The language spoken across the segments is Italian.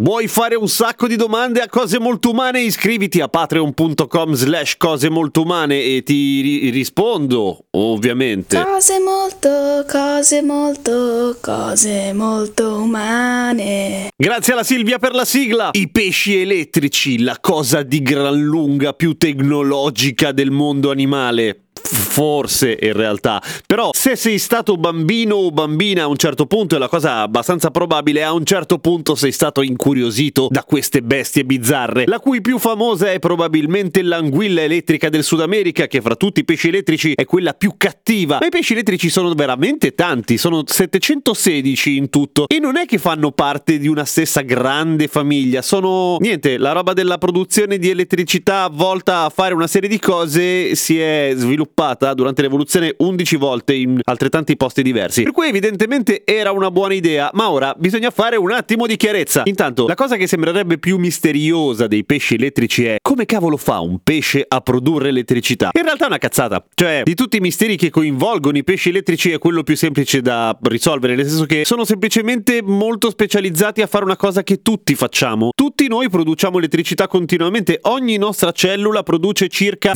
Vuoi fare un sacco di domande a cose molto umane? Iscriviti a patreon.com slash cose molto umane e ti ri- rispondo, ovviamente. Cose molto, cose molto, cose molto umane. Grazie alla Silvia per la sigla. I pesci elettrici, la cosa di gran lunga più tecnologica del mondo animale. Forse in realtà, però se sei stato bambino o bambina a un certo punto, e la cosa abbastanza probabile, a un certo punto sei stato incuriosito da queste bestie bizzarre, la cui più famosa è probabilmente l'anguilla elettrica del Sud America, che fra tutti i pesci elettrici è quella più cattiva. Ma i pesci elettrici sono veramente tanti, sono 716 in tutto, e non è che fanno parte di una stessa grande famiglia, sono niente, la roba della produzione di elettricità volta a fare una serie di cose si è sviluppata durante l'evoluzione 11 volte in altrettanti posti diversi. Per cui evidentemente era una buona idea, ma ora bisogna fare un attimo di chiarezza. Intanto, la cosa che sembrerebbe più misteriosa dei pesci elettrici è come cavolo fa un pesce a produrre elettricità? In realtà è una cazzata. Cioè, di tutti i misteri che coinvolgono i pesci elettrici è quello più semplice da risolvere, nel senso che sono semplicemente molto specializzati a fare una cosa che tutti facciamo. Tutti noi produciamo elettricità continuamente, ogni nostra cellula produce circa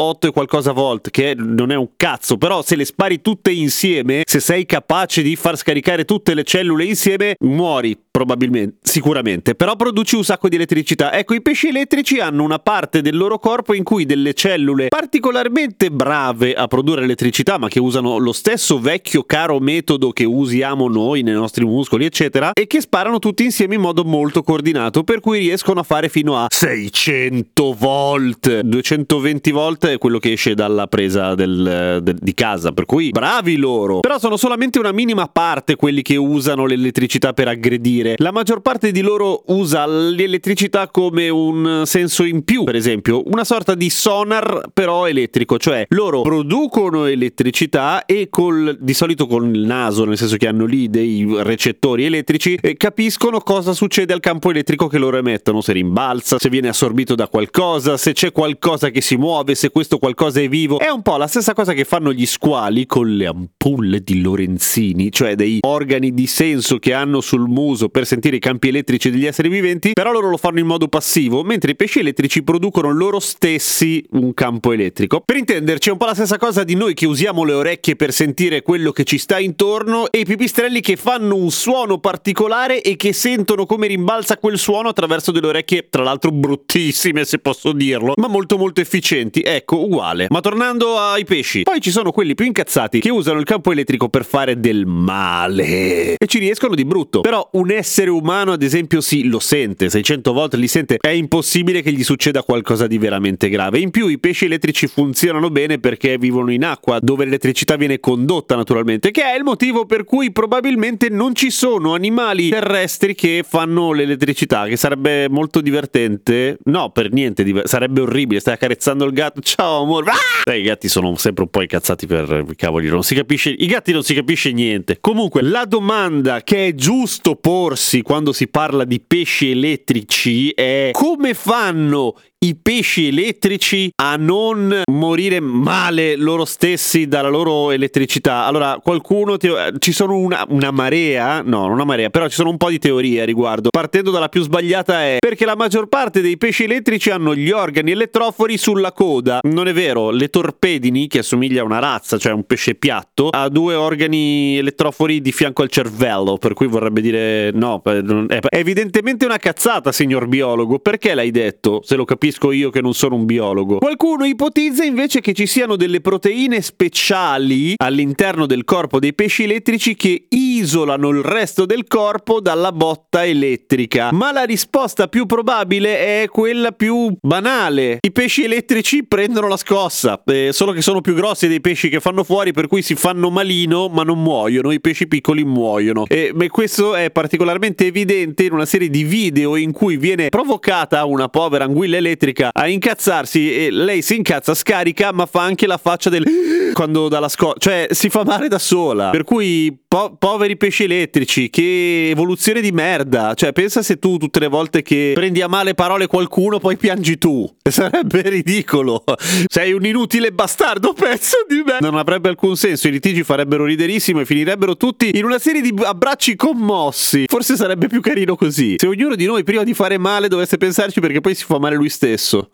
0,08 e qualcosa volt, che non è un cazzo, però se le spari tutte insieme, se sei capace di far scaricare tutte le cellule insieme, muori probabilmente, sicuramente, però produci un sacco di elettricità. Ecco, i pesci elettrici hanno una parte del loro corpo in cui delle cellule particolarmente brave a produrre elettricità, ma che usano lo stesso vecchio caro metodo che usiamo noi nei nostri muscoli, eccetera, e che sparano tutti insieme in modo molto coordinato, per cui riescono a fare fino a 600 volt. 220 volt è quello che esce dalla presa del, del, di casa, per cui bravi loro. Però sono solamente una minima parte quelli che usano l'elettricità per aggredire. La maggior parte di loro usa l'elettricità come un senso in più, per esempio, una sorta di sonar però elettrico, cioè loro producono elettricità e col, di solito con il naso, nel senso che hanno lì dei recettori elettrici, e capiscono cosa succede al campo elettrico che loro emettono, se rimbalza, se viene assorbito da qualcosa, se c'è qualcosa che si muove, se questo qualcosa è vivo. È un po' la stessa cosa che fanno gli squali con le ampulle di Lorenzini, cioè dei organi di senso che hanno sul muso per sentire i campi elettrici degli esseri viventi, però loro lo fanno in modo passivo, mentre i pesci elettrici producono loro stessi un campo elettrico. Per intenderci, è un po' la stessa cosa di noi che usiamo le orecchie per sentire quello che ci sta intorno e i pipistrelli che fanno un suono particolare e che sentono come rimbalza quel suono attraverso delle orecchie, tra l'altro bruttissime se posso dirlo, ma molto molto efficienti. Ecco, uguale. Ma tornando ai pesci, poi ci sono quelli più incazzati che usano il campo elettrico per fare del male e ci riescono di brutto. Però un essere umano, ad esempio, sì, lo sente, 600 volte li sente, è impossibile che gli succeda qualcosa di veramente grave. In più i pesci elettrici funzionano bene perché vivono in acqua, dove l'elettricità viene condotta naturalmente, che è il motivo per cui probabilmente non ci sono animali terrestri che fanno l'elettricità, che sarebbe molto divertente. No, per niente, sarebbe orribile, stai accarezzando il gatto, ciao amore. Ah! I gatti sono sempre un po' incazzati per cavoli, non si capisce, i gatti non si capisce niente. Comunque, la domanda che è giusto porsi quando si parla di pesci elettrici è come fanno i pesci elettrici a non morire male loro stessi dalla loro elettricità. Allora, qualcuno ti... ci sono una, una, marea, no, non una marea, però ci sono un po' di teorie a riguardo. Partendo dalla più sbagliata è perché la maggior parte dei pesci elettrici hanno gli organi elettrofori sulla coda Non è vero, le torpedini, che assomiglia a una razza, cioè un pesce piatto, ha due organi elettrofori di fianco al cervello, per cui vorrebbe dire no, è evidentemente una cazzata, signor biologo. Perché l'hai detto? Se lo capisco io che non sono un biologo. Qualcuno ipotizza invece che ci siano delle proteine speciali all'interno del corpo dei pesci elettrici che isolano il resto del corpo dalla botta elettrica. Ma la risposta più probabile è quella più banale. I pesci elettrici prendono la scossa, eh, solo che sono più grossi dei pesci che fanno fuori, per cui si fanno malino, ma non muoiono. I pesci piccoli muoiono. E questo è particolarmente evidente in una serie di video in cui viene provocata una povera anguilla elettrica a incazzarsi e lei si incazza, scarica, ma fa anche la faccia del quando dà la scossa, cioè si fa male da sola. Per cui po- poveri pesci elettrici, che evoluzione di merda. Cioè pensa se tu tutte le volte che prendi a male parole qualcuno poi piangi tu. Sarebbe ridicolo. Sei un inutile bastardo pezzo di me. Non avrebbe alcun senso, i litigi farebbero riderissimo e finirebbero tutti in una serie di abbracci commossi. Forse sarebbe più carino così. Se ognuno di noi prima di fare male dovesse pensarci perché poi si fa male lui stesso.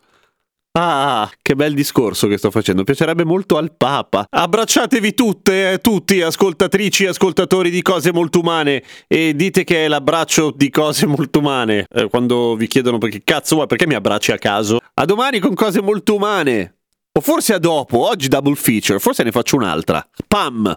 Ah, che bel discorso che sto facendo. Piacerebbe molto al Papa. Abbracciatevi tutte, eh, tutti, ascoltatrici ascoltatori di cose molto umane. E dite che è l'abbraccio di cose molto umane. Eh, quando vi chiedono perché cazzo vuoi, perché mi abbracci a caso? A domani con cose molto umane. O forse a dopo, oggi double feature, forse ne faccio un'altra. Pam!